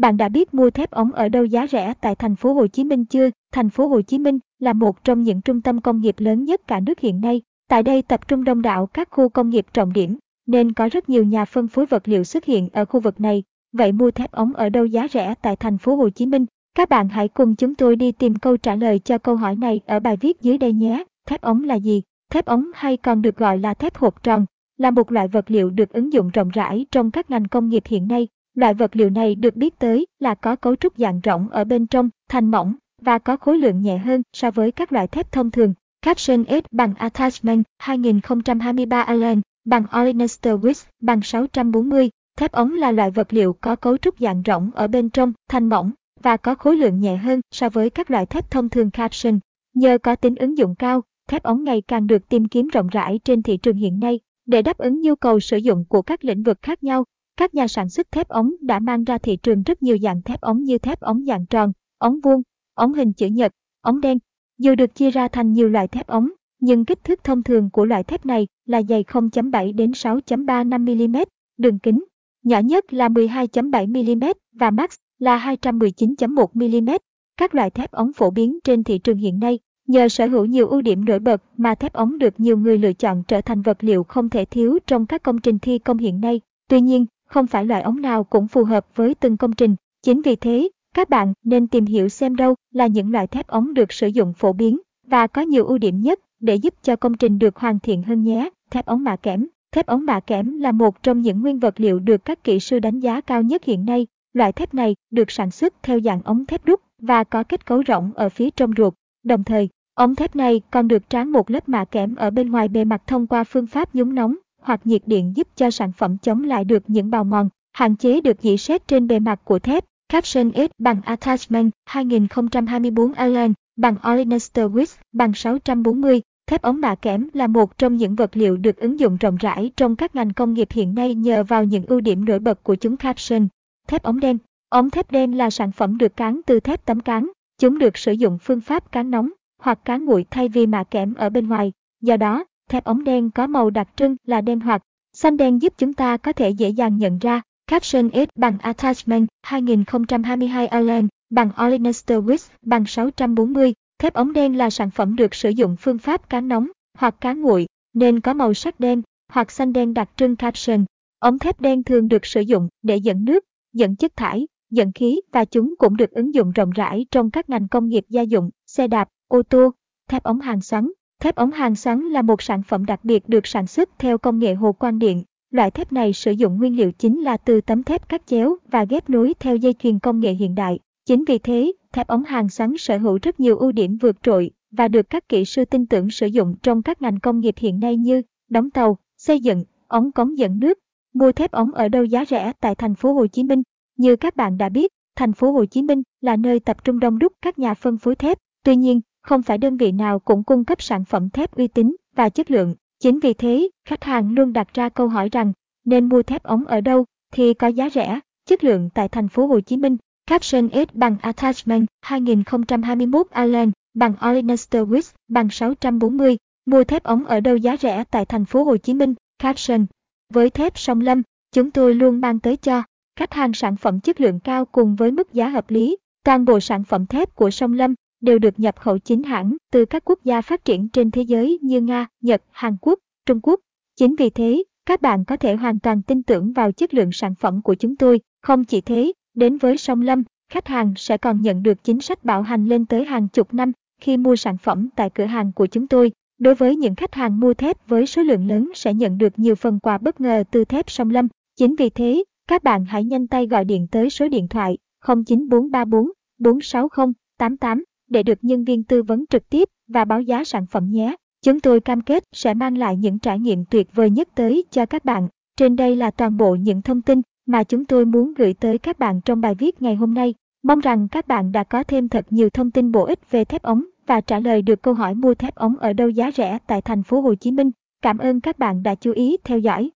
Bạn đã biết mua thép ống ở đâu giá rẻ tại thành phố Hồ Chí Minh chưa? Thành phố Hồ Chí Minh là một trong những trung tâm công nghiệp lớn nhất cả nước hiện nay. Tại đây tập trung đông đảo các khu công nghiệp trọng điểm, nên có rất nhiều nhà phân phối vật liệu xuất hiện ở khu vực này. Vậy mua thép ống ở đâu giá rẻ tại thành phố Hồ Chí Minh? Các bạn hãy cùng chúng tôi đi tìm câu trả lời cho câu hỏi này ở bài viết dưới đây nhé. Thép ống là gì? Thép ống hay còn được gọi là thép hộp tròn, là một loại vật liệu được ứng dụng rộng rãi trong các ngành công nghiệp hiện nay. Loại vật liệu này được biết tới là có cấu trúc dạng rỗng ở bên trong, thành mỏng và có khối lượng nhẹ hơn so với các loại thép thông thường. Caption S bằng Attachment 2023 Allen bằng Olenester Wix bằng 640. Thép ống là loại vật liệu có cấu trúc dạng rỗng ở bên trong, thành mỏng và có khối lượng nhẹ hơn so với các loại thép thông thường Caption. Nhờ có tính ứng dụng cao, thép ống ngày càng được tìm kiếm rộng rãi trên thị trường hiện nay để đáp ứng nhu cầu sử dụng của các lĩnh vực khác nhau. Các nhà sản xuất thép ống đã mang ra thị trường rất nhiều dạng thép ống như thép ống dạng tròn, ống vuông, ống hình chữ nhật, ống đen. Dù được chia ra thành nhiều loại thép ống, nhưng kích thước thông thường của loại thép này là dày 0.7 đến 6.35 mm, đường kính nhỏ nhất là 12.7 mm và max là 219.1 mm. Các loại thép ống phổ biến trên thị trường hiện nay nhờ sở hữu nhiều ưu điểm nổi bật mà thép ống được nhiều người lựa chọn trở thành vật liệu không thể thiếu trong các công trình thi công hiện nay. Tuy nhiên, không phải loại ống nào cũng phù hợp với từng công trình. Chính vì thế, các bạn nên tìm hiểu xem đâu là những loại thép ống được sử dụng phổ biến và có nhiều ưu điểm nhất để giúp cho công trình được hoàn thiện hơn nhé. Thép ống mạ kẽm Thép ống mạ kẽm là một trong những nguyên vật liệu được các kỹ sư đánh giá cao nhất hiện nay. Loại thép này được sản xuất theo dạng ống thép đúc và có kết cấu rộng ở phía trong ruột. Đồng thời, ống thép này còn được tráng một lớp mạ kẽm ở bên ngoài bề mặt thông qua phương pháp nhúng nóng hoặc nhiệt điện giúp cho sản phẩm chống lại được những bào mòn, hạn chế được dỉ sét trên bề mặt của thép. Caption S bằng Attachment 2024 Allen bằng Olenester Wix bằng 640. Thép ống mạ kẽm là một trong những vật liệu được ứng dụng rộng rãi trong các ngành công nghiệp hiện nay nhờ vào những ưu điểm nổi bật của chúng caption. Thép ống đen Ống thép đen là sản phẩm được cán từ thép tấm cán. Chúng được sử dụng phương pháp cán nóng hoặc cán nguội thay vì mạ kẽm ở bên ngoài. Do đó, thép ống đen có màu đặc trưng là đen hoặc xanh đen giúp chúng ta có thể dễ dàng nhận ra. Caption S bằng Attachment 2022 Allen bằng Olenester Wix bằng 640. Thép ống đen là sản phẩm được sử dụng phương pháp cán nóng hoặc cán nguội nên có màu sắc đen hoặc xanh đen đặc trưng caption. Ống thép đen thường được sử dụng để dẫn nước, dẫn chất thải, dẫn khí và chúng cũng được ứng dụng rộng rãi trong các ngành công nghiệp gia dụng, xe đạp, ô tô. Thép ống hàng xoắn Thép ống hàng xoắn là một sản phẩm đặc biệt được sản xuất theo công nghệ hồ quang điện. Loại thép này sử dụng nguyên liệu chính là từ tấm thép cắt chéo và ghép nối theo dây chuyền công nghệ hiện đại. Chính vì thế, thép ống hàng xoắn sở hữu rất nhiều ưu điểm vượt trội và được các kỹ sư tin tưởng sử dụng trong các ngành công nghiệp hiện nay như đóng tàu, xây dựng, ống cống dẫn nước. Mua thép ống ở đâu giá rẻ tại thành phố Hồ Chí Minh? Như các bạn đã biết, thành phố Hồ Chí Minh là nơi tập trung đông đúc các nhà phân phối thép. Tuy nhiên, không phải đơn vị nào cũng cung cấp sản phẩm thép uy tín và chất lượng. Chính vì thế, khách hàng luôn đặt ra câu hỏi rằng nên mua thép ống ở đâu thì có giá rẻ, chất lượng tại thành phố Hồ Chí Minh. Caption S bằng Attachment 2021 Allen bằng Olenester Wix bằng 640. Mua thép ống ở đâu giá rẻ tại thành phố Hồ Chí Minh. Caption Với thép sông Lâm, chúng tôi luôn mang tới cho khách hàng sản phẩm chất lượng cao cùng với mức giá hợp lý. Toàn bộ sản phẩm thép của sông Lâm đều được nhập khẩu chính hãng từ các quốc gia phát triển trên thế giới như Nga, Nhật, Hàn Quốc, Trung Quốc. Chính vì thế, các bạn có thể hoàn toàn tin tưởng vào chất lượng sản phẩm của chúng tôi. Không chỉ thế, đến với Sông Lâm, khách hàng sẽ còn nhận được chính sách bảo hành lên tới hàng chục năm khi mua sản phẩm tại cửa hàng của chúng tôi. Đối với những khách hàng mua thép với số lượng lớn sẽ nhận được nhiều phần quà bất ngờ từ thép Sông Lâm. Chính vì thế, các bạn hãy nhanh tay gọi điện tới số điện thoại 09434 460 88 để được nhân viên tư vấn trực tiếp và báo giá sản phẩm nhé. Chúng tôi cam kết sẽ mang lại những trải nghiệm tuyệt vời nhất tới cho các bạn. Trên đây là toàn bộ những thông tin mà chúng tôi muốn gửi tới các bạn trong bài viết ngày hôm nay. Mong rằng các bạn đã có thêm thật nhiều thông tin bổ ích về thép ống và trả lời được câu hỏi mua thép ống ở đâu giá rẻ tại thành phố Hồ Chí Minh. Cảm ơn các bạn đã chú ý theo dõi.